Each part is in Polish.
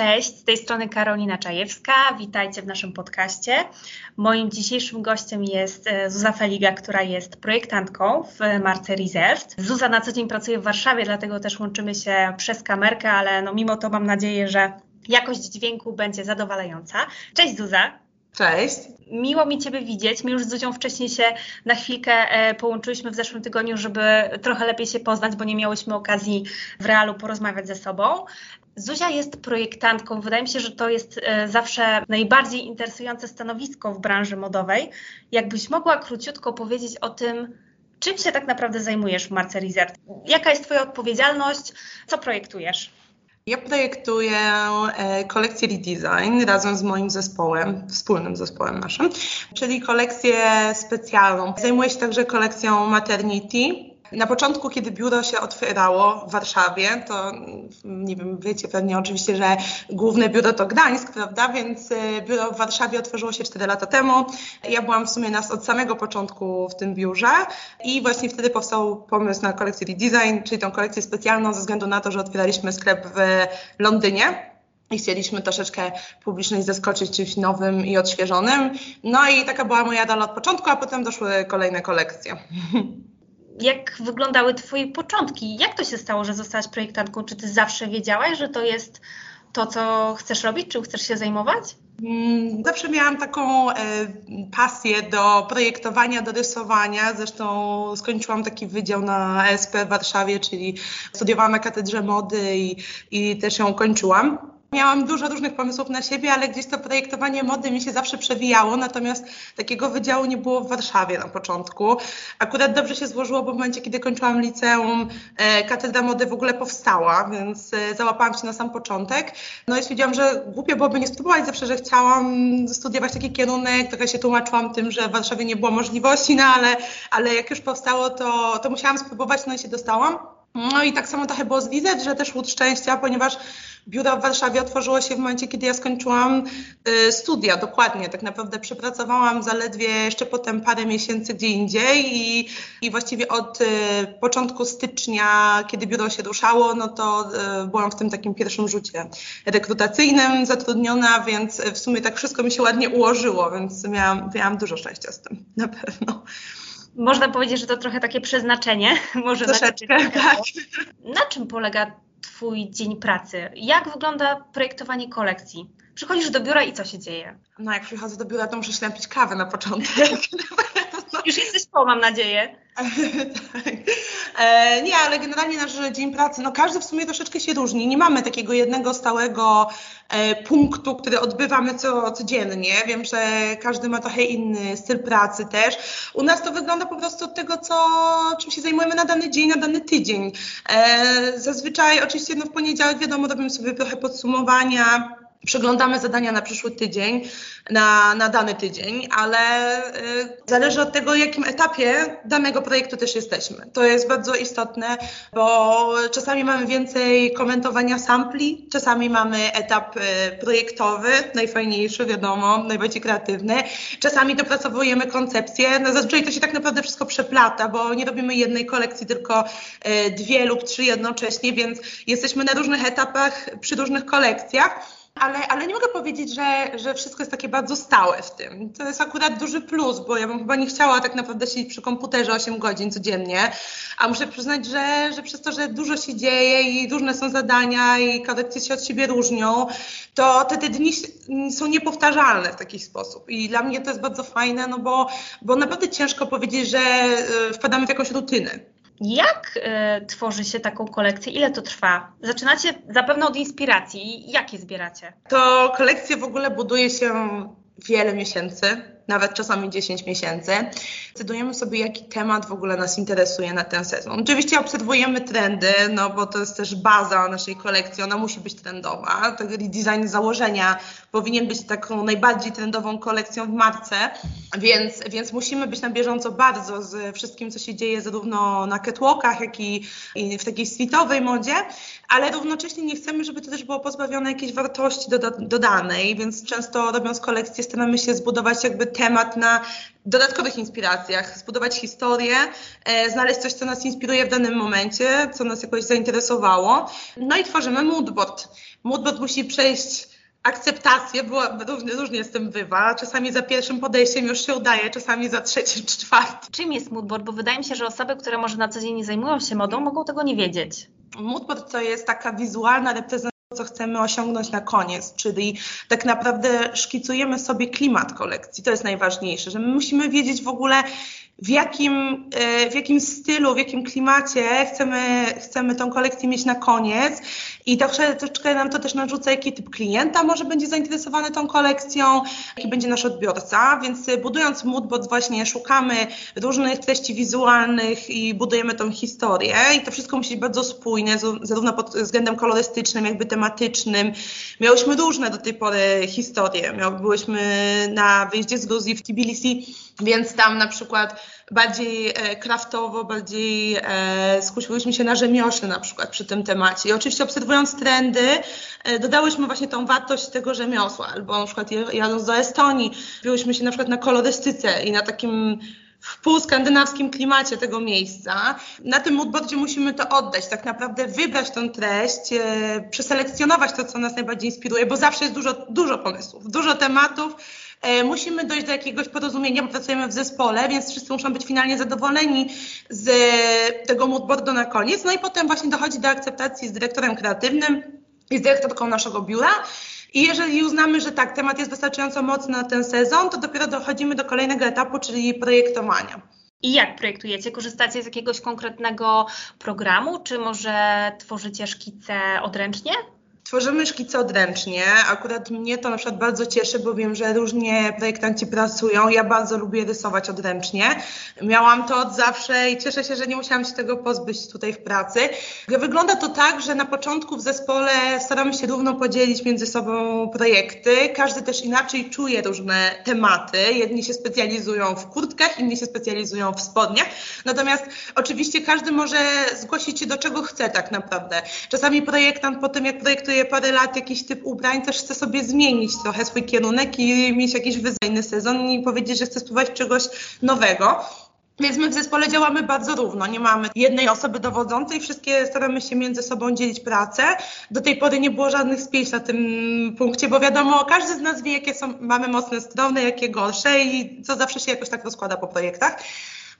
Cześć, z tej strony Karolina Czajewska. Witajcie w naszym podcaście. Moim dzisiejszym gościem jest e, Zuza Feliga, która jest projektantką w marce Reserved. Zuza na co dzień pracuje w Warszawie, dlatego też łączymy się przez kamerkę, ale no mimo to mam nadzieję, że jakość dźwięku będzie zadowalająca. Cześć Zuza. Cześć. Miło mi Ciebie widzieć. My już z Zuzią wcześniej się na chwilkę e, połączyliśmy w zeszłym tygodniu, żeby trochę lepiej się poznać, bo nie miałyśmy okazji w realu porozmawiać ze sobą. Zuzia jest projektantką. Wydaje mi się, że to jest e, zawsze najbardziej interesujące stanowisko w branży modowej. Jakbyś mogła króciutko powiedzieć o tym, czym się tak naprawdę zajmujesz w Marce Resort? Jaka jest Twoja odpowiedzialność? Co projektujesz? Ja projektuję e, kolekcję Redesign razem z moim zespołem, wspólnym zespołem naszym, czyli kolekcję specjalną. Zajmuję się także kolekcją Maternity, na początku, kiedy biuro się otwierało w Warszawie, to nie wiem, wiecie pewnie oczywiście, że główne biuro to Gdańsk, prawda? Więc y, biuro w Warszawie otworzyło się 4 lata temu. Ja byłam w sumie nas od samego początku w tym biurze i właśnie wtedy powstał pomysł na kolekcję Redesign, czyli tą kolekcję specjalną ze względu na to, że otwieraliśmy sklep w Londynie i chcieliśmy troszeczkę publiczność zaskoczyć czymś nowym i odświeżonym. No i taka była moja rola od początku, a potem doszły kolejne kolekcje. jak wyglądały Twoje początki? Jak to się stało, że zostałaś projektantką? Czy Ty zawsze wiedziałaś, że to jest to, co chcesz robić? Czym chcesz się zajmować? Mm, zawsze miałam taką e, pasję do projektowania, do rysowania. Zresztą skończyłam taki wydział na ESP w Warszawie, czyli studiowałam na katedrze mody i, i też ją kończyłam. Miałam dużo różnych pomysłów na siebie, ale gdzieś to projektowanie mody mi się zawsze przewijało, natomiast takiego wydziału nie było w Warszawie na początku. Akurat dobrze się złożyło, bo w momencie, kiedy kończyłam liceum, e, katedra mody w ogóle powstała, więc e, załapałam się na sam początek. No i stwierdziłam, że głupio byłoby nie spróbować zawsze, że chciałam studiować taki kierunek, trochę się tłumaczyłam tym, że w Warszawie nie było możliwości, no ale, ale jak już powstało, to, to musiałam spróbować, no i się dostałam. No i tak samo trochę było z Wizet, że też łód szczęścia, ponieważ biuro w Warszawie otworzyło się w momencie, kiedy ja skończyłam y, studia, dokładnie. Tak naprawdę przepracowałam zaledwie jeszcze potem parę miesięcy gdzie indziej i, i właściwie od y, początku stycznia, kiedy biuro się ruszało, no to y, byłam w tym takim pierwszym rzucie rekrutacyjnym zatrudniona, więc w sumie tak wszystko mi się ładnie ułożyło, więc miałam, miałam dużo szczęścia z tym, na pewno można powiedzieć, że to trochę takie przeznaczenie. Może Troszeczkę, tak. Na czym polega Twój dzień pracy? Jak wygląda projektowanie kolekcji? Przychodzisz do biura i co się dzieje? No jak przychodzę do biura, to muszę się napić kawę na początek. Już jesteś po, mam nadzieję. tak. E, nie, ale generalnie nasz dzień pracy, no każdy w sumie troszeczkę się różni. Nie mamy takiego jednego stałego e, punktu, który odbywamy co, codziennie. Wiem, że każdy ma trochę inny styl pracy też. U nas to wygląda po prostu od tego, co, czym się zajmujemy na dany dzień, na dany tydzień. E, zazwyczaj, oczywiście no w poniedziałek wiadomo, robimy sobie trochę podsumowania, Przeglądamy zadania na przyszły tydzień, na, na dany tydzień, ale y, zależy od tego, jakim etapie danego projektu też jesteśmy. To jest bardzo istotne, bo czasami mamy więcej komentowania sampli, czasami mamy etap y, projektowy, najfajniejszy, wiadomo, najbardziej kreatywny. Czasami dopracowujemy koncepcję. No, zazwyczaj to się tak naprawdę wszystko przeplata, bo nie robimy jednej kolekcji, tylko y, dwie lub trzy jednocześnie, więc jesteśmy na różnych etapach przy różnych kolekcjach ale, ale nie mogę powiedzieć, że, że wszystko jest takie bardzo stałe w tym. To jest akurat duży plus, bo ja bym chyba nie chciała tak naprawdę siedzieć przy komputerze 8 godzin codziennie, a muszę przyznać, że, że przez to, że dużo się dzieje i różne są zadania i kolekcje się od siebie różnią, to te, te dni są niepowtarzalne w taki sposób. I dla mnie to jest bardzo fajne, no bo, bo naprawdę ciężko powiedzieć, że e, wpadamy w jakąś rutynę. Jak y, tworzy się taką kolekcję? Ile to trwa? Zaczynacie zapewne od inspiracji. Jakie zbieracie? To kolekcję w ogóle buduje się wiele miesięcy nawet czasami 10 miesięcy. Decydujemy sobie, jaki temat w ogóle nas interesuje na ten sezon. Oczywiście obserwujemy trendy, no bo to jest też baza naszej kolekcji, ona musi być trendowa. Ten design założenia powinien być taką najbardziej trendową kolekcją w marce, więc, więc musimy być na bieżąco bardzo z wszystkim, co się dzieje zarówno na catwalkach, jak i, i w takiej streetowej modzie, ale równocześnie nie chcemy, żeby to też było pozbawione jakiejś wartości doda dodanej, więc często robiąc kolekcję staramy się zbudować jakby temat na dodatkowych inspiracjach, zbudować historię, e, znaleźć coś, co nas inspiruje w danym momencie, co nas jakoś zainteresowało. No i tworzymy moodboard. Moodboard musi przejść akceptację, bo różnie, różnie z tym bywa. Czasami za pierwszym podejściem już się udaje, czasami za trzecim czy czwartym. Czym jest moodboard? Bo wydaje mi się, że osoby, które może na co dzień nie zajmują się modą, mogą tego nie wiedzieć. Moodboard to jest taka wizualna reprezentacja co chcemy osiągnąć na koniec, czyli tak naprawdę szkicujemy sobie klimat kolekcji. To jest najważniejsze, że my musimy wiedzieć w ogóle, w jakim, e, w jakim stylu, w jakim klimacie chcemy, chcemy tą kolekcję mieć na koniec i troszkę, troszeczkę nam to też narzuca, jaki typ klienta może będzie zainteresowany tą kolekcją, jaki będzie nasz odbiorca, więc budując moodboard właśnie szukamy różnych treści wizualnych i budujemy tą historię i to wszystko musi być bardzo spójne, zarówno pod względem kolorystycznym, jakby tematycznym. Miałyśmy różne do tej pory historie. Byłyśmy na wyjeździe z Gruzji w Tbilisi, więc tam na przykład bardziej e, kraftowo, bardziej e, skusiłyśmy się na rzemiośle na przykład przy tym temacie. I oczywiście obserwując trendy, e, dodałyśmy właśnie tą wartość tego rzemiosła. Albo na przykład jadąc do Estonii, biłyśmy się na przykład na kolorystyce i na takim w półskandynawskim klimacie tego miejsca. Na tym moodboardzie musimy to oddać, tak naprawdę wybrać tą treść, e, przeselekcjonować to, co nas najbardziej inspiruje, bo zawsze jest dużo, dużo pomysłów, dużo tematów, musimy dojść do jakiegoś porozumienia, bo pracujemy w zespole, więc wszyscy muszą być finalnie zadowoleni z tego moodboardu na koniec. No i potem właśnie dochodzi do akceptacji z dyrektorem kreatywnym i z dyrektorką naszego biura. I jeżeli uznamy, że tak, temat jest wystarczająco mocny na ten sezon, to dopiero dochodzimy do kolejnego etapu, czyli projektowania. I jak projektujecie? Korzystacie z jakiegoś konkretnego programu, czy może tworzycie szkice odręcznie? Tworzymy szkice odręcznie. Akurat mnie to na przykład bardzo cieszy, bo wiem, że różnie projektanci pracują. Ja bardzo lubię rysować odręcznie. Miałam to od zawsze i cieszę się, że nie musiałam się tego pozbyć tutaj w pracy. Wygląda to tak, że na początku w zespole staramy się równo podzielić między sobą projekty. Każdy też inaczej czuje różne tematy. Jedni się specjalizują w kurtkach, inni się specjalizują w spodniach. Natomiast oczywiście każdy może zgłosić się do czego chce tak naprawdę. Czasami projektant po tym, jak projektuje parę lat jakiś typ ubrań, też chcę sobie zmienić trochę swój kierunek i mieć jakiś wyzwolny sezon i powiedzieć, że chcę spróbować czegoś nowego. Więc my w zespole działamy bardzo równo. Nie mamy jednej osoby dowodzącej, wszystkie staramy się między sobą dzielić pracę. Do tej pory nie było żadnych spięć na tym punkcie, bo wiadomo, każdy z nas wie, jakie są, mamy mocne strony, jakie gorsze i co zawsze się jakoś tak rozkłada po projektach.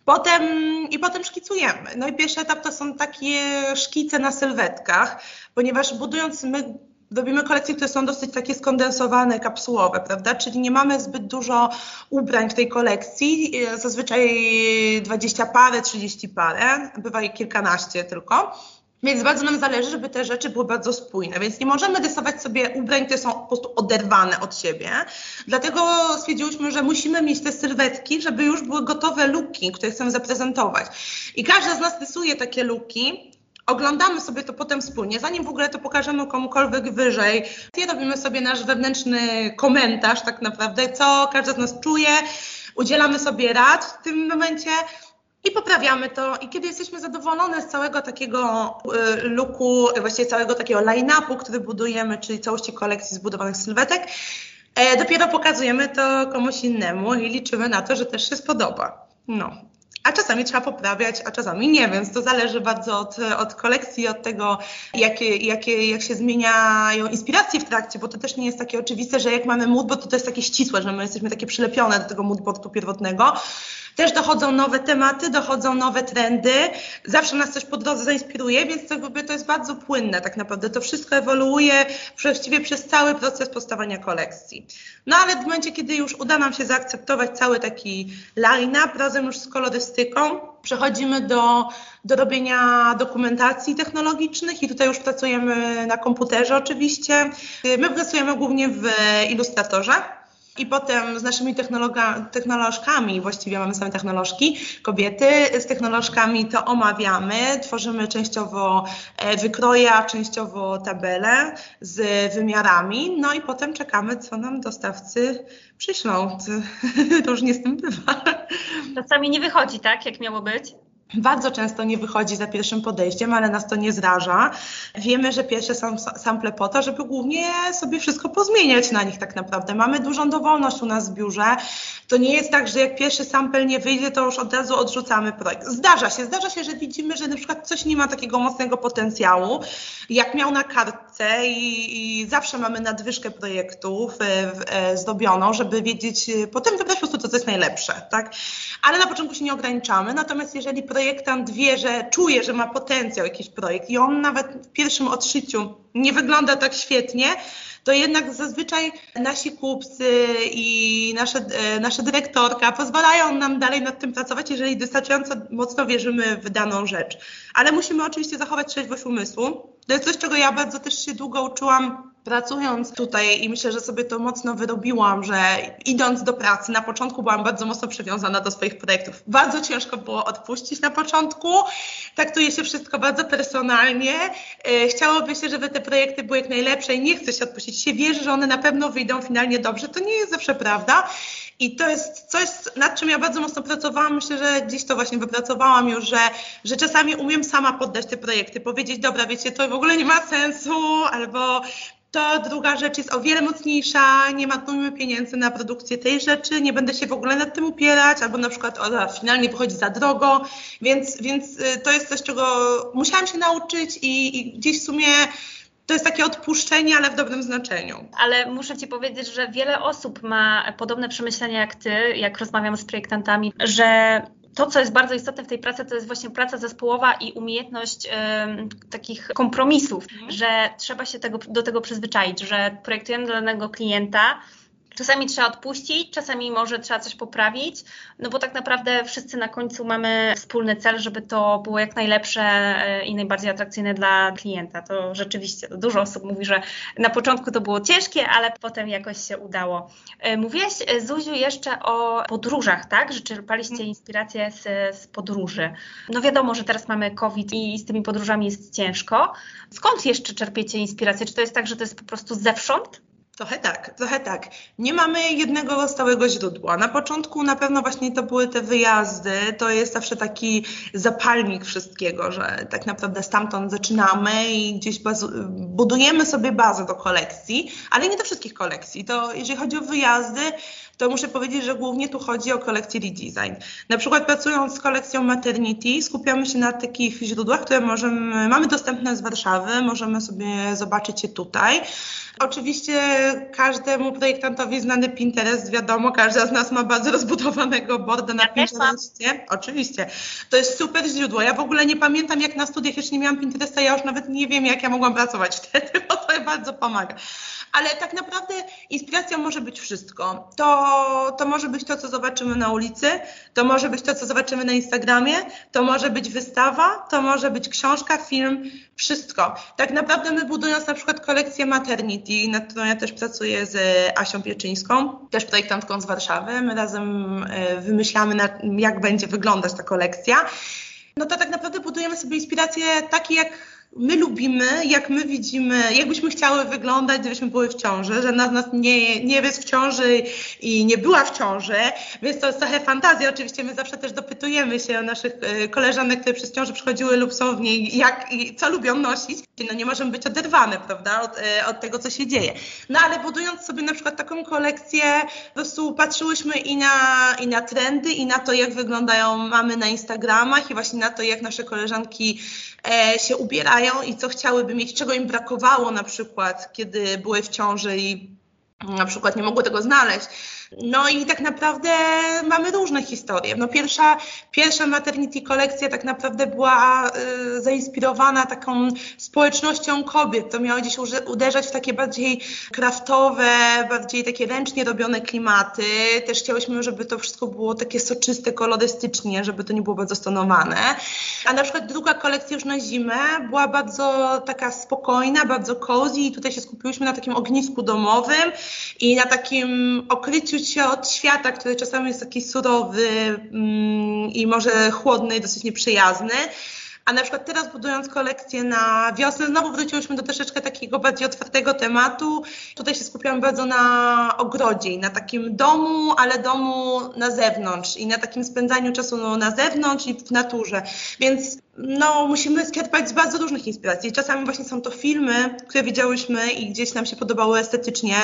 Potem, I potem szkicujemy. No i pierwszy etap to są takie szkice na sylwetkach, ponieważ budując my robimy kolekcje, które są dosyć takie skondensowane, kapsułowe, prawda? Czyli nie mamy zbyt dużo ubrań w tej kolekcji, zazwyczaj 20 parę, 30 parę, bywa kilkanaście tylko. Więc bardzo nam zależy, żeby te rzeczy były bardzo spójne, więc nie możemy rysować sobie ubrań, które są po prostu oderwane od siebie. Dlatego stwierdziłyśmy, że musimy mieć te sylwetki, żeby już były gotowe luki, które chcemy zaprezentować. I każda z nas rysuje takie luki, oglądamy sobie to potem wspólnie, zanim w ogóle to pokażemy komukolwiek wyżej, i robimy sobie nasz wewnętrzny komentarz tak naprawdę, co każdy z nas czuje, udzielamy sobie rad w tym momencie, i poprawiamy to. I kiedy jesteśmy zadowolone z całego takiego y, luku, właściwie całego takiego line-upu, który budujemy, czyli całości kolekcji zbudowanych sylwetek, e, dopiero pokazujemy to komuś innemu i liczymy na to, że też się spodoba. No. A czasami trzeba poprawiać, a czasami nie, więc to zależy bardzo od, od kolekcji, od tego, jakie, jakie, jak się zmieniają inspiracje w trakcie, bo to też nie jest takie oczywiste, że jak mamy moodboard, to to jest takie ścisłe, że my jesteśmy takie przylepione do tego moodboardu pierwotnego. Też dochodzą nowe tematy, dochodzą nowe trendy, zawsze nas coś po drodze zainspiruje, więc to, to jest bardzo płynne tak naprawdę. To wszystko ewoluuje właściwie przez cały proces powstawania kolekcji. No ale w momencie, kiedy już uda nam się zaakceptować cały taki line-up razem już z kolorystyką, przechodzimy do, do robienia dokumentacji technologicznych i tutaj już pracujemy na komputerze oczywiście. My pracujemy głównie w Illustratorze i potem z naszymi technolożkami, właściwie mamy same technolożki, kobiety, z technolożkami to omawiamy, tworzymy częściowo e, wykroje, a częściowo tabele z wymiarami, no i potem czekamy, co nam dostawcy przyślą. Różnie z tym bywa. Czasami nie wychodzi tak, jak miało być? Bardzo często nie wychodzi za pierwszym podejściem, ale nas to nie zraża. Wiemy, że pierwsze są sample po to, żeby głównie sobie wszystko pozmieniać na nich tak naprawdę. Mamy dużą dowolność u nas w biurze. To nie jest tak, że jak pierwszy sample nie wyjdzie, to już od razu odrzucamy projekt. Zdarza się, zdarza się, że widzimy, że na przykład coś nie ma takiego mocnego potencjału, jak miał na kartce i, i zawsze mamy nadwyżkę projektów e, e, zdobioną, żeby wiedzieć, e, potem wybrać po prostu to, co jest najlepsze, tak? Ale na początku się nie ograniczamy, natomiast jeżeli projekt projektant wie, że czuje, że ma potencjał jakiś projekt i on nawet w pierwszym odszyciu nie wygląda tak świetnie, to jednak zazwyczaj nasi kupcy i nasze, nasza dyrektorka pozwalają nam dalej nad tym pracować, jeżeli wystarczająco mocno wierzymy w daną rzecz. Ale musimy oczywiście zachować trzeźwość umysłu. To jest coś, czego ja bardzo też się długo uczyłam pracując tutaj i myślę, że sobie to mocno wyrobiłam, że idąc do pracy, na początku byłam bardzo mocno przywiązana do swoich projektów. Bardzo ciężko było odpuścić na początku. Traktuje się wszystko bardzo personalnie. E, chciałoby się, żeby te projekty były jak najlepsze i nie chce się odpuścić. Się wierzy, że one na pewno wyjdą finalnie dobrze. To nie jest zawsze prawda. I to jest coś, nad czym ja bardzo mocno pracowałam. Myślę, że gdzieś to właśnie wypracowałam już, że, że czasami umiem sama poddać te projekty, powiedzieć, dobra, wiecie, to w ogóle nie ma sensu, albo to druga rzecz jest o wiele mocniejsza, nie marnujmy pieniędzy na produkcję tej rzeczy, nie będę się w ogóle nad tym upierać, albo na przykład o, finalnie wychodzi za drogo, więc, więc y, to jest coś, czego musiałam się nauczyć i, i gdzieś w sumie to jest takie odpuszczenie, ale w dobrym znaczeniu. Ale muszę Ci powiedzieć, że wiele osób ma podobne przemyślenia jak Ty, jak rozmawiam z projektantami, że to, co jest bardzo istotne w tej pracy, to jest właśnie praca zespołowa i umiejętność takich kompromisów, mhm. że trzeba się tego, do tego przyzwyczaić, że projektujemy dla danego klienta, Czasami trzeba odpuścić, czasami może trzeba coś poprawić, no bo tak naprawdę wszyscy na końcu mamy wspólny cel, żeby to było jak najlepsze e, i najbardziej atrakcyjne dla klienta. To rzeczywiście dużo osób mówi, że na początku to było ciężkie, ale potem jakoś się udało. E, mówiłaś, e, Zuziu, jeszcze o podróżach, tak? Że czerpaliście mhm. inspirację z, z podróży. No wiadomo, że teraz mamy COVID i z tymi podróżami jest ciężko. Skąd jeszcze czerpiecie inspirację? Czy to jest tak, że to jest po prostu zewsząd? Trochę tak, trochę tak. Nie mamy jednego stałego źródła. Na początku na pewno właśnie to były te wyjazdy, to jest zawsze taki zapalnik wszystkiego, że tak naprawdę stamtąd zaczynamy i gdzieś budujemy sobie bazę do kolekcji, ale nie do wszystkich kolekcji. To jeżeli chodzi o wyjazdy, to muszę powiedzieć, że głównie tu chodzi o kolekcję redesign. Na przykład pracując z kolekcją Maternity, skupiamy się na takich źródłach, które możemy, mamy dostępne z Warszawy, możemy sobie zobaczyć je tutaj. Oczywiście każdemu projektantowi znany Pinterest, wiadomo, każda z nas ma bardzo rozbudowanego borda na ja Pinterestie. Oczywiście. To jest super źródło. Ja w ogóle nie pamiętam, jak na studiach jeszcze nie miałam Pinteresta, ja już nawet nie wiem, jak ja mogłam pracować wtedy, bo to bardzo pomaga ale tak naprawdę inspiracją może być wszystko. To, to może być to, co zobaczymy na ulicy, to może być to, co zobaczymy na Instagramie, to może być wystawa, to może być książka, film, wszystko. Tak naprawdę my budując na przykład kolekcję Maternity, nad którą ja też pracuję z Asią Pieczyńską, też projektantką z Warszawy, my razem e, wymyślamy, jak będzie wyglądać ta kolekcja, no to tak naprawdę budujemy sobie inspiracje takie, jak my lubimy, jak my widzimy, jakbyśmy chciały wyglądać, gdybyśmy były w ciąży, że nas, nas nie, nie jest w ciąży i nie była w ciąży, więc to jest trochę fantazja. Oczywiście my zawsze też dopytujemy się o naszych e, koleżanek, które przez ciąży przychodziły lub są w niej, jak i co lubią nosić. No nie możemy być oderwane, prawda, od, e, od tego, co się dzieje. No ale budując sobie na przykład taką kolekcję, po prostu patrzyłyśmy i na, i na trendy, i na to, jak wyglądają mamy na Instagramach i właśnie na to, jak nasze koleżanki się ubierają i co chciałyby mieć, czego im brakowało na przykład, kiedy były w ciąży i na przykład nie mogły tego znaleźć. No i tak naprawdę mamy różne historie. No pierwsza, pierwsza maternity kolekcja tak naprawdę była y, zainspirowana taką społecznością kobiet. To miało gdzieś uderzać w takie bardziej kraftowe, bardziej takie ręcznie robione klimaty. Też chciałyśmy, żeby to wszystko było takie soczyste kolorystycznie, żeby to nie było bardzo stonowane. A na przykład druga kolekcja już na zimę była bardzo taka spokojna, bardzo cozy i tutaj się skupiłyśmy na takim ognisku domowym i na takim okryciu się od świata, który czasami jest taki surowy mm, i może chłodny i dosyć nieprzyjazny. A na przykład teraz budując kolekcję na wiosnę, znowu wróciłyśmy do troszeczkę takiego bardziej otwartego tematu. Tutaj się skupiłam bardzo na ogrodzie i na takim domu, ale domu na zewnątrz i na takim spędzaniu czasu na zewnątrz i w naturze. Więc no, musimy czerpać z bardzo różnych inspiracji. Czasami właśnie są to filmy, które widziałyśmy i gdzieś nam się podobały estetycznie,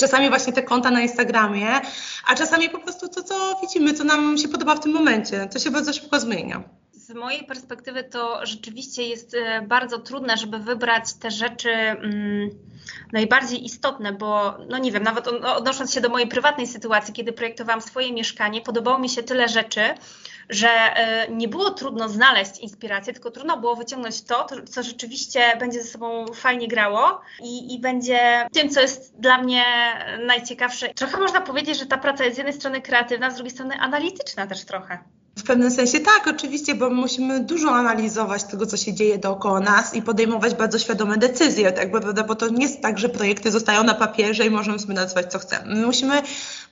czasami właśnie te konta na Instagramie, a czasami po prostu to, co widzimy, co nam się podoba w tym momencie. To się bardzo szybko zmienia. Z mojej perspektywy to rzeczywiście jest e, bardzo trudne, żeby wybrać te rzeczy mm, najbardziej istotne, bo no nie wiem, nawet odnosząc się do mojej prywatnej sytuacji, kiedy projektowałam swoje mieszkanie, podobało mi się tyle rzeczy, że e, nie było trudno znaleźć inspirację, tylko trudno było wyciągnąć to, co rzeczywiście będzie ze sobą fajnie grało i, i będzie tym, co jest dla mnie najciekawsze. Trochę można powiedzieć, że ta praca jest z jednej strony kreatywna, z drugiej strony analityczna też trochę. W pewnym sensie tak, oczywiście, bo musimy dużo analizować tego, co się dzieje dookoła nas i podejmować bardzo świadome decyzje, tak, bo, bo to nie jest tak, że projekty zostają na papierze i możemy sobie nazywać, co chcemy. My musimy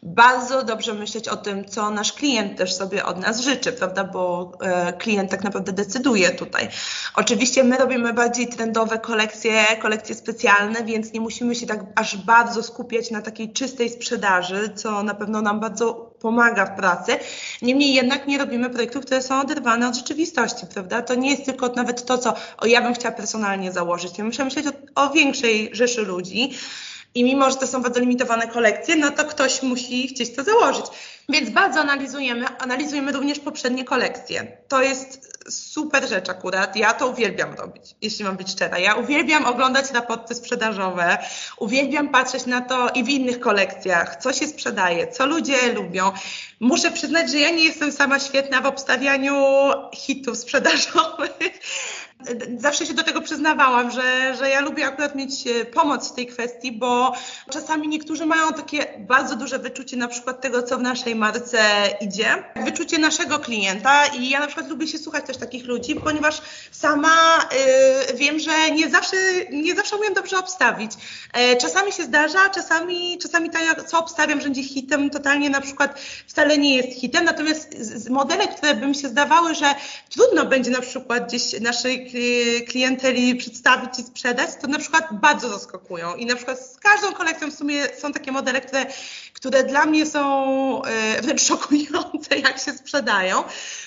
bardzo dobrze myśleć o tym, co nasz klient też sobie od nas życzy, prawda, bo e, klient tak naprawdę decyduje tutaj. Oczywiście my robimy bardziej trendowe kolekcje, kolekcje specjalne, więc nie musimy się tak aż bardzo skupiać na takiej czystej sprzedaży, co na pewno nam bardzo pomaga w pracy. Niemniej jednak nie robimy projektów, które są oderwane od rzeczywistości, prawda? To nie jest tylko nawet to, co o, ja bym chciała personalnie założyć. Ja muszę myśleć o, o większej rzeszy ludzi. I mimo, że to są bardzo limitowane kolekcje, no to ktoś musi chcieć to założyć. Więc bardzo analizujemy, analizujemy również poprzednie kolekcje. To jest super rzecz akurat. Ja to uwielbiam robić, jeśli mam być szczera. Ja uwielbiam oglądać raporty sprzedażowe, uwielbiam patrzeć na to i w innych kolekcjach, co się sprzedaje, co ludzie lubią. Muszę przyznać, że ja nie jestem sama świetna w obstawianiu hitów sprzedażowych, zawsze się do tego przyznawałam, że, że ja lubię akurat mieć e, pomoc w tej kwestii, bo czasami niektórzy mają takie bardzo duże wyczucie na przykład tego, co w naszej marce idzie, wyczucie naszego klienta i ja na przykład lubię się słuchać też takich ludzi, ponieważ sama y, wiem, że nie zawsze, nie zawsze umiem dobrze obstawić. E, czasami się zdarza, czasami, czasami to, co obstawiam, że będzie hitem, totalnie na przykład wcale nie jest hitem, natomiast z modele, które by mi się zdawały, że trudno będzie na przykład gdzieś naszej klienteli przedstawić i sprzedać, to na przykład bardzo zaskakują. I na przykład z każdą kolekcją w sumie są takie modele, które, które dla mnie są e, wręcz szokujące, jak się sprzedają.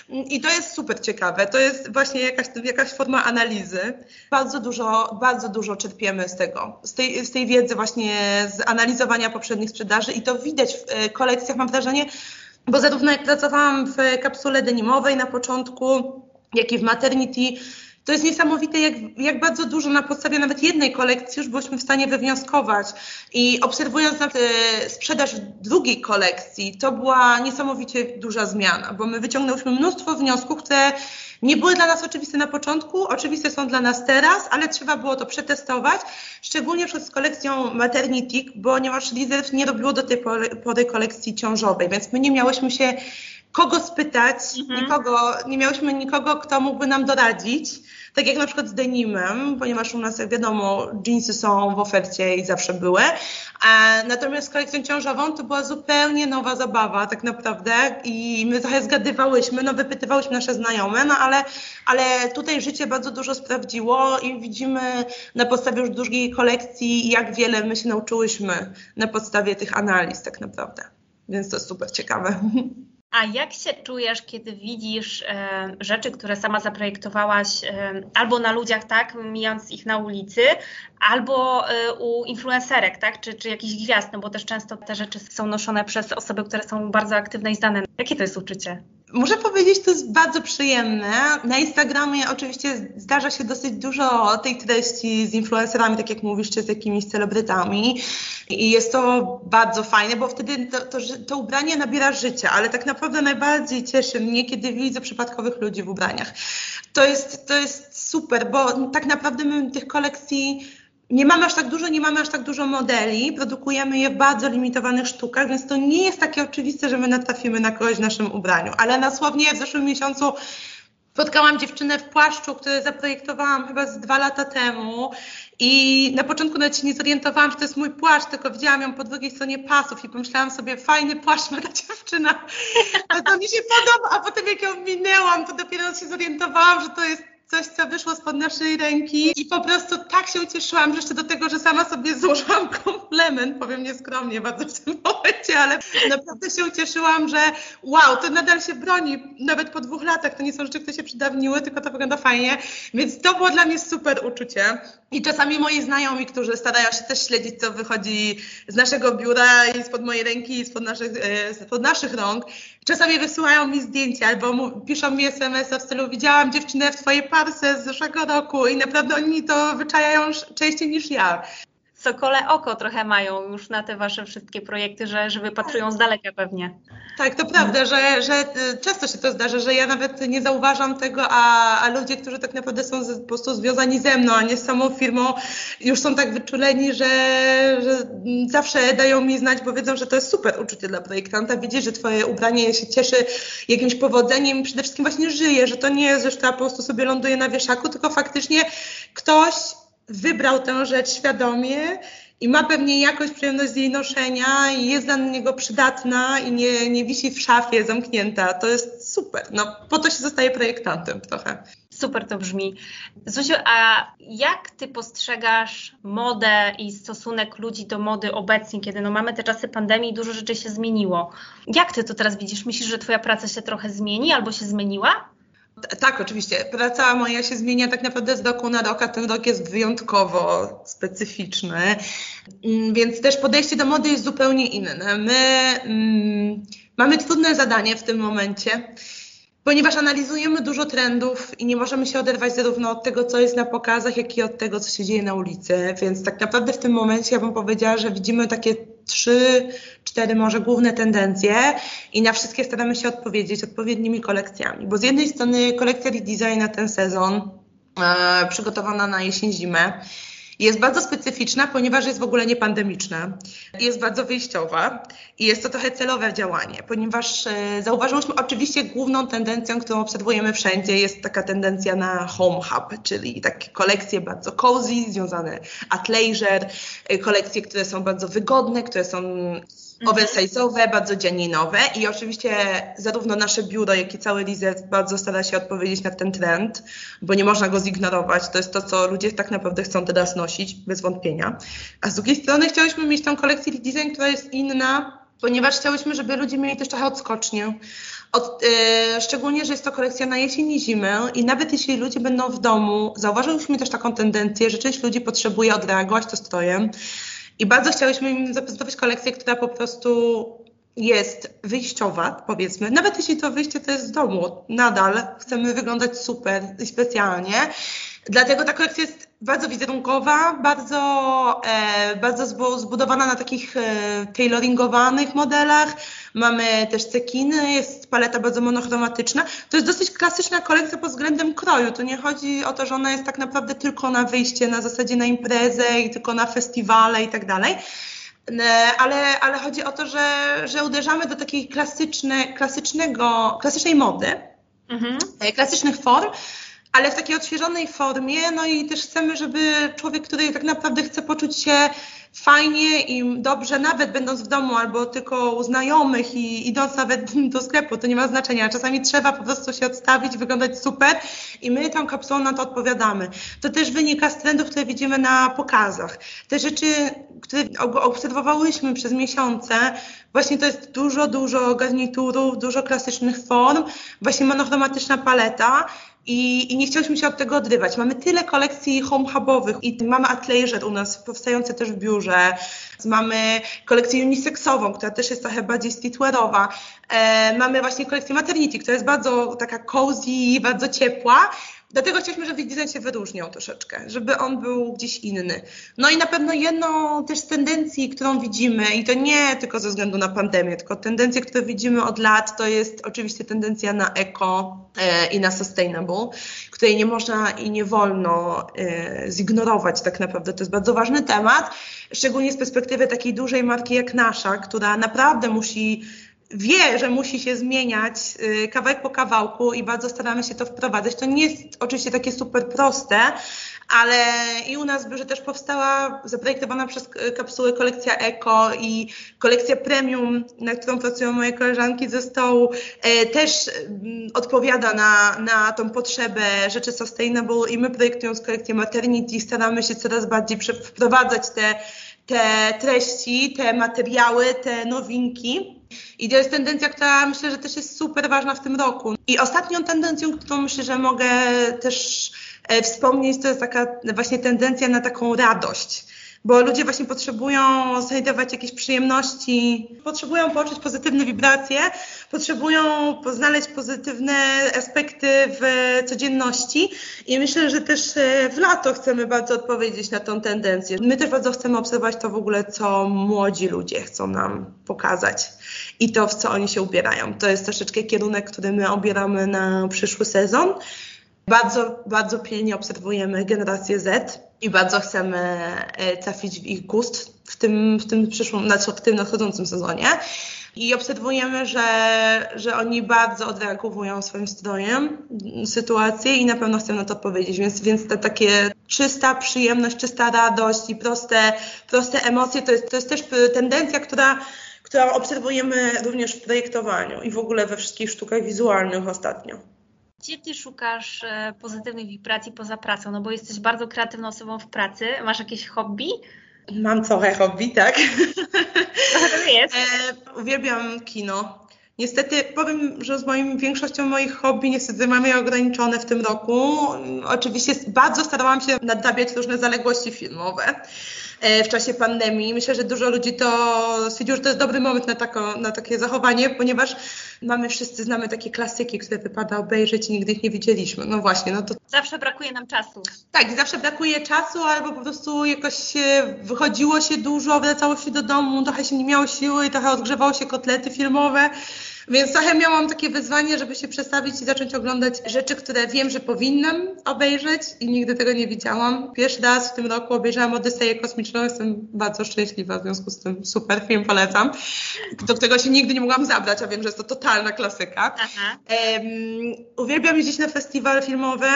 I to jest super ciekawe. To jest właśnie jakaś, jakaś forma analizy. Bardzo dużo, bardzo dużo czerpiemy z tego, z tej, z tej wiedzy właśnie z analizowania poprzednich sprzedaży i to widać w e, kolekcjach, mam wrażenie, bo zarówno jak pracowałam w kapsule denimowej na początku, jak i w maternity, to jest niesamowite, jak, jak bardzo dużo na podstawie nawet jednej kolekcji już byliśmy w stanie wywnioskować. I obserwując na sprzedaż drugiej kolekcji, to była niesamowicie duża zmiana, bo my wyciągnęliśmy mnóstwo wniosków, które nie były dla nas oczywiste na początku, oczywiste są dla nas teraz, ale trzeba było to przetestować, szczególnie przez kolekcją Maternity, ponieważ Reserve nie robiło do tej pory kolekcji ciążowej, więc my nie miałyśmy się kogo spytać, mhm. nikogo, nie miałyśmy nikogo, kto mógłby nam doradzić. Tak jak na przykład z denimem, ponieważ u nas, jak wiadomo, jeansy są w ofercie i zawsze były. Natomiast z kolekcją ciążową to była zupełnie nowa zabawa tak naprawdę i my trochę zgadywałyśmy, no wypytywałyśmy nasze znajome, no ale, ale tutaj życie bardzo dużo sprawdziło i widzimy na podstawie już drugiej kolekcji, jak wiele my się nauczyłyśmy na podstawie tych analiz tak naprawdę. Więc to jest super ciekawe. A jak się czujesz, kiedy widzisz e, rzeczy, które sama zaprojektowałaś e, albo na ludziach, tak, mijając ich na ulicy, albo e, u influencerek, tak, czy, czy jakichś gwiazd, no bo też często te rzeczy są noszone przez osoby, które są bardzo aktywne i znane. Jakie to jest uczucie? Muszę powiedzieć, to jest bardzo przyjemne. Na Instagramie oczywiście zdarza się dosyć dużo tej treści z influencerami, tak jak mówisz, czy z jakimiś celebrytami. I jest to bardzo fajne, bo wtedy to, to, to ubranie nabiera życia, ale tak naprawdę najbardziej cieszy mnie, kiedy widzę przypadkowych ludzi w ubraniach. To jest, to jest super, bo tak naprawdę my tych kolekcji nie mamy aż tak dużo, nie mamy aż tak dużo modeli, produkujemy je w bardzo limitowanych sztukach, więc to nie jest takie oczywiste, że my natrafimy na kogoś w naszym ubraniu. Ale dosłownie w zeszłym miesiącu spotkałam dziewczynę w płaszczu, który zaprojektowałam chyba z dwa lata temu i na początku nawet się nie zorientowałam, że to jest mój płaszcz, tylko widziałam ją po drugiej stronie pasów i pomyślałam sobie, fajny płaszcz ma ta dziewczyna, to, to mi się podoba, a potem jak ją minęłam, to dopiero się zorientowałam, że to jest coś, co wyszło spod naszej ręki i po prostu tak się ucieszyłam, że jeszcze do tego, że sama sobie złożyłam komplement, powiem nieskromnie bardzo w tym momencie, ale naprawdę się ucieszyłam, że wow, to nadal się broni, nawet po dwóch latach, to nie są rzeczy, które się przydawniły, tylko to wygląda fajnie, więc to było dla mnie super uczucie. I czasami moi znajomi, którzy starają się też śledzić, co wychodzi z naszego biura i spod mojej ręki i spod naszych, e, spod naszych rąk, czasami wysyłają mi zdjęcia albo piszą mi SMS-a w stylu widziałam dziewczynę w twojej parce z zeszłego roku i naprawdę oni to wyczajają częściej niż ja. Sokole oko trochę mają już na te wasze wszystkie projekty, że, że wypatrują z daleka pewnie. Tak, to prawda, że, że y, często się to zdarza, że ja nawet nie zauważam tego, a, a ludzie, którzy tak naprawdę są po prostu związani ze mną, a nie z samą firmą, już są tak wyczuleni, że, że zawsze dają mi znać, bo wiedzą, że to jest super uczucie dla projektanta, widzieć, że twoje ubranie się cieszy jakimś powodzeniem przede wszystkim właśnie żyje, że to nie jest rzecz, która po prostu sobie ląduje na wieszaku, tylko faktycznie ktoś wybrał tę rzecz świadomie i ma pewnie jakąś przyjemność z jej noszenia i jest dla niego przydatna i nie, nie wisi w szafie zamknięta. To jest super. No, po to się zostaje projektantem trochę. Super to brzmi. Zuziu, a jak ty postrzegasz modę i stosunek ludzi do mody obecnie, kiedy no mamy te czasy pandemii i dużo rzeczy się zmieniło? Jak ty to teraz widzisz? Myślisz, że twoja praca się trochę zmieni albo się zmieniła? Tak, oczywiście. Praca moja się zmienia tak naprawdę z roku na rok, a ten rok jest wyjątkowo specyficzny, mm, więc też podejście do mody jest zupełnie inne. My mm, mamy trudne zadanie w tym momencie, ponieważ analizujemy dużo trendów i nie możemy się oderwać zarówno od tego, co jest na pokazach, jak i od tego, co się dzieje na ulicy. Więc tak naprawdę w tym momencie ja bym powiedziała, że widzimy takie trzy, cztery może główne tendencje i na wszystkie staramy się odpowiedzieć odpowiednimi kolekcjami. Bo z jednej strony kolekcja redesign na ten sezon, e, przygotowana na jesień-zimę, jest bardzo specyficzna, ponieważ jest w ogóle niepandemiczna. Jest bardzo wyjściowa i jest to trochę celowe działanie, ponieważ e, zauważyliśmy oczywiście główną tendencją, którą obserwujemy wszędzie, jest taka tendencja na home hub, czyli takie kolekcje bardzo cozy, związane athleisure, e, kolekcje, które są bardzo wygodne, które są. Oversize'owe, bardzo dzianinowe i oczywiście zarówno nasze biuro, jak i cały Lizet bardzo stara się odpowiedzieć na ten trend, bo nie można go zignorować. To jest to, co ludzie tak naprawdę chcą teraz nosić, bez wątpienia. A z drugiej strony chciałyśmy mieć tą kolekcję design, która jest inna, ponieważ chciałyśmy, żeby ludzie mieli też trochę odskocznie. Od, yy, szczególnie, że jest to kolekcja na jesień i zimę i nawet jeśli ludzie będą w domu, zauważyliśmy też taką tendencję, że część ludzi potrzebuje odreagować to strojem, i bardzo chciałyśmy im zaprezentować kolekcję, która po prostu jest wyjściowa, powiedzmy. Nawet jeśli to wyjście to jest z domu, nadal chcemy wyglądać super i specjalnie. Dlatego ta kolekcja jest bardzo wizerunkowa, bardzo, e, bardzo zbudowana na takich e, tailoringowanych modelach. Mamy też cekiny, jest paleta bardzo monochromatyczna. To jest dosyć klasyczna kolekcja pod względem kroju. To nie chodzi o to, że ona jest tak naprawdę tylko na wyjście, na zasadzie na imprezę i tylko na festiwale i tak dalej. E, ale, ale chodzi o to, że, że uderzamy do takiej klasyczne, klasycznego, klasycznej mody, mhm. E, klasycznych form, ale w takiej odświeżonej formie, no i też chcemy, żeby człowiek, który tak naprawdę chce poczuć się fajnie i dobrze, nawet będąc w domu albo tylko u znajomych i idąc nawet do sklepu, to nie ma znaczenia. Czasami trzeba po prostu się odstawić, wyglądać super i my tą kapsułą na to odpowiadamy. To też wynika z trendów, które widzimy na pokazach. Te rzeczy, które obserwowałyśmy przez miesiące, właśnie to jest dużo, dużo garniturów, dużo klasycznych form, właśnie monochromatyczna paleta i, I, nie chciałyśmy się od tego odrywać. Mamy tyle kolekcji home hubowych i mamy athleisure u nas, powstające też w biurze. Mamy kolekcję unisexową, która też jest trochę bardziej streetwearowa. E, mamy właśnie kolekcję maternity, która jest bardzo taka cozy, bardzo ciepła. Dlatego chcieliśmy, żeby design się wyróżniał troszeczkę, żeby on był gdzieś inny. No i na pewno jedną też z tendencji, którą widzimy, i to nie tylko ze względu na pandemię, tylko tendencje, które widzimy od lat, to jest oczywiście tendencja na eko e, i na sustainable, której nie można i nie wolno e, zignorować tak naprawdę. To jest bardzo ważny temat, szczególnie z perspektywy takiej dużej marki jak nasza, która naprawdę musi wie, że musi się zmieniać y, kawałek po kawałku i bardzo staramy się to wprowadzać. To nie jest oczywiście takie super proste, ale i u nas w biurze też powstała zaprojektowana przez kapsułę kolekcja Eko i kolekcja Premium, na którą pracują moje koleżanki ze stołu, e, też mm, odpowiada na, na tą potrzebę rzeczy sustainable i my projektując kolekcję Maternity staramy się coraz bardziej wprowadzać te te treści, te materiały, te nowinki. I to jest tendencja, która myślę, że też jest super ważna w tym roku. I ostatnią tendencją, którą myślę, że mogę też e, wspomnieć, to jest taka właśnie tendencja na taką radość bo ludzie właśnie potrzebują znajdować jakieś przyjemności, potrzebują poczuć pozytywne wibracje, potrzebują znaleźć pozytywne aspekty w codzienności i myślę, że też e, w lato chcemy bardzo odpowiedzieć na tą tendencję. My też bardzo chcemy obserwować to w ogóle, co młodzi ludzie chcą nam pokazać i to, w co oni się ubierają. To jest troszeczkę kierunek, który my obieramy na przyszły sezon. Bardzo, bardzo pilnie obserwujemy generację Z i bardzo chcemy e, trafić w ich gust w tym, w tym przyszłym, znaczy w tym nadchodzącym sezonie. I obserwujemy, że, że oni bardzo odreagowują swoim strojem sytuację i na pewno chcą na to odpowiedzieć. Więc, więc ta takie czysta przyjemność, czysta radość i proste, proste emocje to jest, to jest też tendencja, która którą obserwujemy również w projektowaniu i w ogóle we wszystkich sztukach wizualnych ostatnio. Gdzie ty szukasz e, pozytywnych wibracji poza pracą? No bo jesteś bardzo kreatywną osobą w pracy. Masz jakieś hobby? Mam trochę hobby, tak. Trochę jest. E, uwielbiam kino. Niestety powiem, że z moim większością moich hobby niestety mamy je ograniczone w tym roku. Oczywiście bardzo starałam się nadrabiać różne zaległości filmowe. E, w czasie pandemii. Myślę, że dużo ludzi to stwierdziło, że to jest dobry moment na, tako, na takie zachowanie, ponieważ mamy wszyscy, znamy takie klasyki, które wypada obejrzeć i nigdy ich nie widzieliśmy. No właśnie, no to... Zawsze brakuje nam czasu. Tak, zawsze brakuje czasu, albo po prostu jakoś wychodziło się dużo, wracało się do domu, trochę się nie miało siły i trochę odgrzewało się kotlety filmowe. Więc trochę miałam takie wyzwanie, żeby się przestawić i zacząć oglądać rzeczy, które wiem, że powinnam obejrzeć i nigdy tego nie widziałam. Pierwszy raz w tym roku obejrzałam Odyseję Kosmiczną, jestem bardzo szczęśliwa w związku z tym. Super film, polecam. Do którego się nigdy nie mogłam zabrać, a wiem, że jest to totalna klasyka. Um, uwielbiam jeździć na festiwale filmowe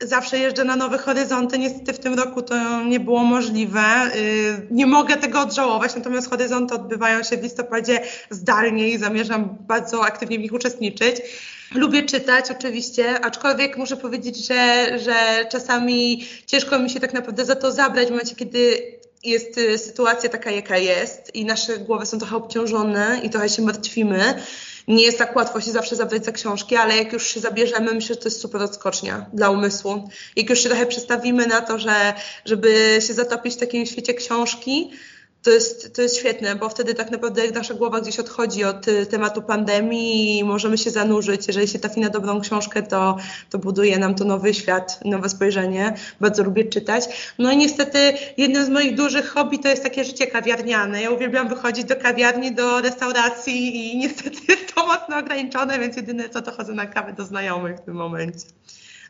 zawsze jeżdżę na Nowe Horyzonty. Niestety w tym roku to nie było możliwe. Y, nie mogę tego odżałować, natomiast horyzonty odbywają się w listopadzie zdalnie i zamierzam bardzo aktywnie w nich uczestniczyć. Lubię czytać oczywiście, aczkolwiek muszę powiedzieć, że, że czasami ciężko mi się tak naprawdę za to zabrać w momencie, kiedy jest y, sytuacja taka, jaka jest i nasze głowy są trochę obciążone i trochę się martwimy nie jest tak łatwo się zawsze zabrać za książki, ale jak już się zabierzemy, myślę, że to jest super odskocznia dla umysłu. Jak już się trochę przestawimy na to, że żeby się zatopić w takim świecie książki, to jest, to jest świetne, bo wtedy tak naprawdę nasza głowa gdzieś odchodzi od y, tematu pandemii i możemy się zanurzyć. Jeżeli się trafi na dobrą książkę, to, to buduje nam to nowy świat, nowe spojrzenie. Bardzo lubię czytać. No i niestety jednym z moich dużych hobby to jest takie życie kawiarniane. Ja uwielbiam wychodzić do kawiarni, do restauracji i niestety jest to mocno ograniczone, więc jedyne co to chodzę na kawę do znajomych w tym momencie.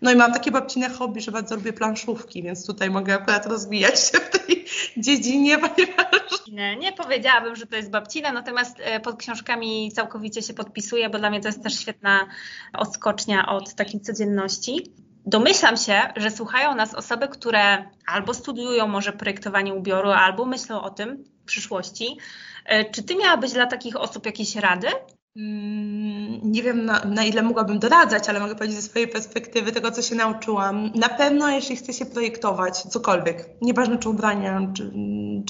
No i mam takie babcine hobby, że bardzo lubię planszówki, więc tutaj mogę akurat rozwijać się w tej dziedzinie, ponieważ... Nie, nie powiedziałabym, że to jest babcina, natomiast e, pod książkami całkowicie się podpisuję, bo dla mnie to jest też świetna odskocznia od takiej codzienności. Domyślam się, że słuchają nas osoby, które albo studiują może projektowanie ubioru, albo myślą o tym w przyszłości. E, czy ty miałabyś dla takich osób jakieś rady? Mm, nie wiem na, na, ile mogłabym doradzać, ale mogę powiedzieć ze swojej perspektywy tego, co się nauczyłam. Na pewno, jeśli chce się projektować cokolwiek, nieważne czy ubrania, czy,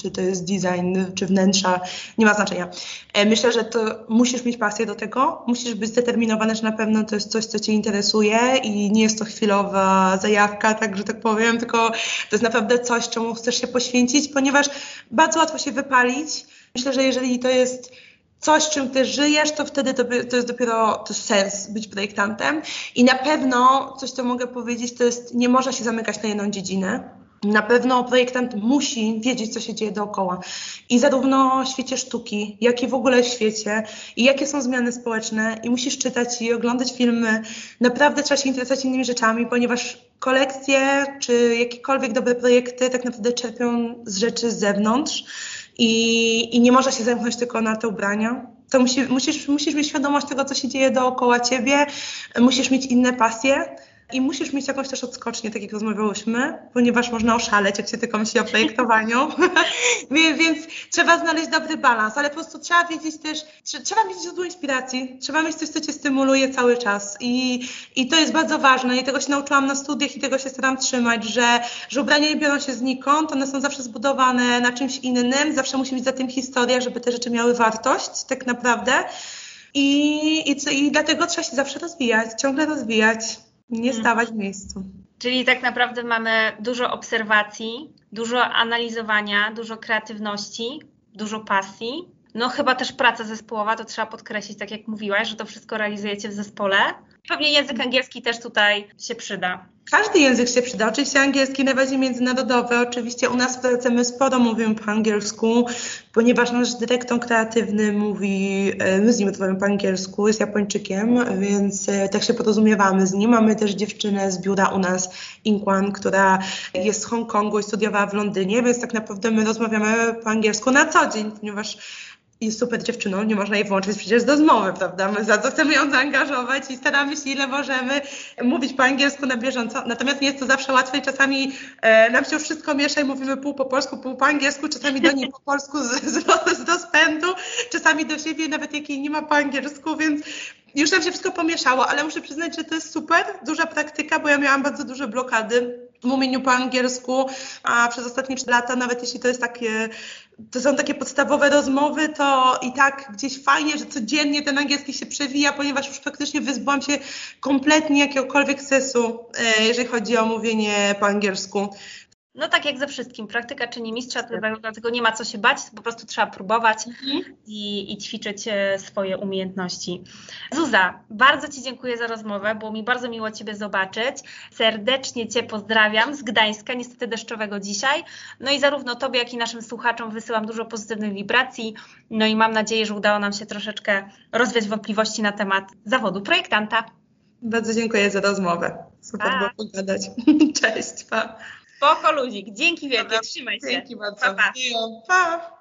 czy to jest design, czy wnętrza, nie ma znaczenia. E, myślę, że to musisz mieć pasję do tego, musisz być zdeterminowany, że na pewno to jest coś, co Cię interesuje i nie jest to chwilowa zajawka, tak, że tak powiem, tylko to jest naprawdę coś, czemu chcesz się poświęcić, ponieważ bardzo łatwo się wypalić. Myślę, że jeżeli to jest coś, czym ty żyjesz, to wtedy to, to jest dopiero to sens być projektantem. I na pewno, coś co mogę powiedzieć, to jest, nie można się zamykać na jedną dziedzinę. Na pewno projektant musi wiedzieć, co się dzieje dookoła. I zarówno w świecie sztuki, jak i w ogóle w świecie, i jakie są zmiany społeczne, i musisz czytać i oglądać filmy. Naprawdę trzeba się interesować innymi rzeczami, ponieważ kolekcje czy jakiekolwiek dobre projekty tak naprawdę czerpią z rzeczy z zewnątrz i, i nie można się zamknąć tylko na te ubrania. To musi, musisz, musisz mieć świadomość tego, co się dzieje dookoła ciebie, musisz mieć inne pasje, i musisz mieć jakąś też odskocznię, tak jak rozmawiałyśmy, ponieważ można oszaleć, jak się tylko myśli o projektowaniu, więc trzeba znaleźć dobry balans, ale po prostu trzeba wiedzieć też, trzeba mieć źródło inspiracji, trzeba mieć coś, co Cię stymuluje cały czas. I, i to jest bardzo ważne. I tego się nauczyłam na studiach i tego się staram trzymać, że, że ubrania nie biorą się znikąd, one są zawsze zbudowane na czymś innym, zawsze musi być za tym historia, żeby te rzeczy miały wartość tak naprawdę. I, i, i dlatego trzeba się zawsze rozwijać, ciągle rozwijać, nie mhm. stawać w miejscu. Czyli tak naprawdę mamy dużo obserwacji, dużo analizowania, dużo kreatywności, dużo pasji. No chyba też praca zespołowa, to trzeba podkreślić, tak jak mówiłaś, że to wszystko realizujecie w zespole. Pewnie język angielski też tutaj się przyda. Każdy język się przyda. Oczywiście angielski najbardziej międzynarodowy. Oczywiście u nas w my sporo mówimy po angielsku, ponieważ nasz dyrektor kreatywny mówi, e, my z nim rozmawiamy po angielsku, jest Japończykiem, więc e, tak się porozumiewamy z nim. Mamy też dziewczynę z biura u nas, Inkwan, która jest z Hongkongu i studiowała w Londynie, więc tak naprawdę my rozmawiamy po angielsku na co dzień, ponieważ jest super dziewczyną, nie można jej włączyć przecież do zmowy, prawda? My za to chcemy ją zaangażować i staramy się ile możemy mówić po angielsku na bieżąco. Natomiast nie jest to zawsze łatwe i czasami e, nam się wszystko miesza i mówimy pół po polsku, pół po angielsku, czasami do niej po polsku z, z, z rozpędu, czasami do siebie, nawet jak jej nie ma po angielsku, więc już nam się wszystko pomieszało, ale muszę przyznać, że to jest super, duża praktyka, bo ja miałam bardzo duże blokady mówieniu po angielsku, a przez ostatnie 3 lata, nawet jeśli to jest takie, to są takie podstawowe rozmowy, to i tak gdzieś fajnie, że codziennie ten angielski się przewija, ponieważ już faktycznie wyzbyłam się kompletnie jakiegokolwiek stresu, e, jeżeli chodzi o mówienie po angielsku. No tak jak ze wszystkim, praktyka czyni mistrza, dlatego nie ma co się bać, po prostu trzeba próbować mhm. i, i, ćwiczyć e, swoje umiejętności. Zuza, bardzo Ci dziękuję za rozmowę, było mi bardzo miło Ciebie zobaczyć. Serdecznie Cię pozdrawiam z Gdańska, niestety deszczowego dzisiaj. No i zarówno Tobie, jak i naszym słuchaczom wysyłam dużo pozytywnych wibracji, no i mam nadzieję, że udało nam się troszeczkę rozwiać wątpliwości na temat zawodu projektanta. Bardzo dziękuję za rozmowę. Super pa. było pogadać. Cześć, pa. Spoko luzik. Dzięki wielkie, trzymaj się. Dzięki bardzo. Pa. pa.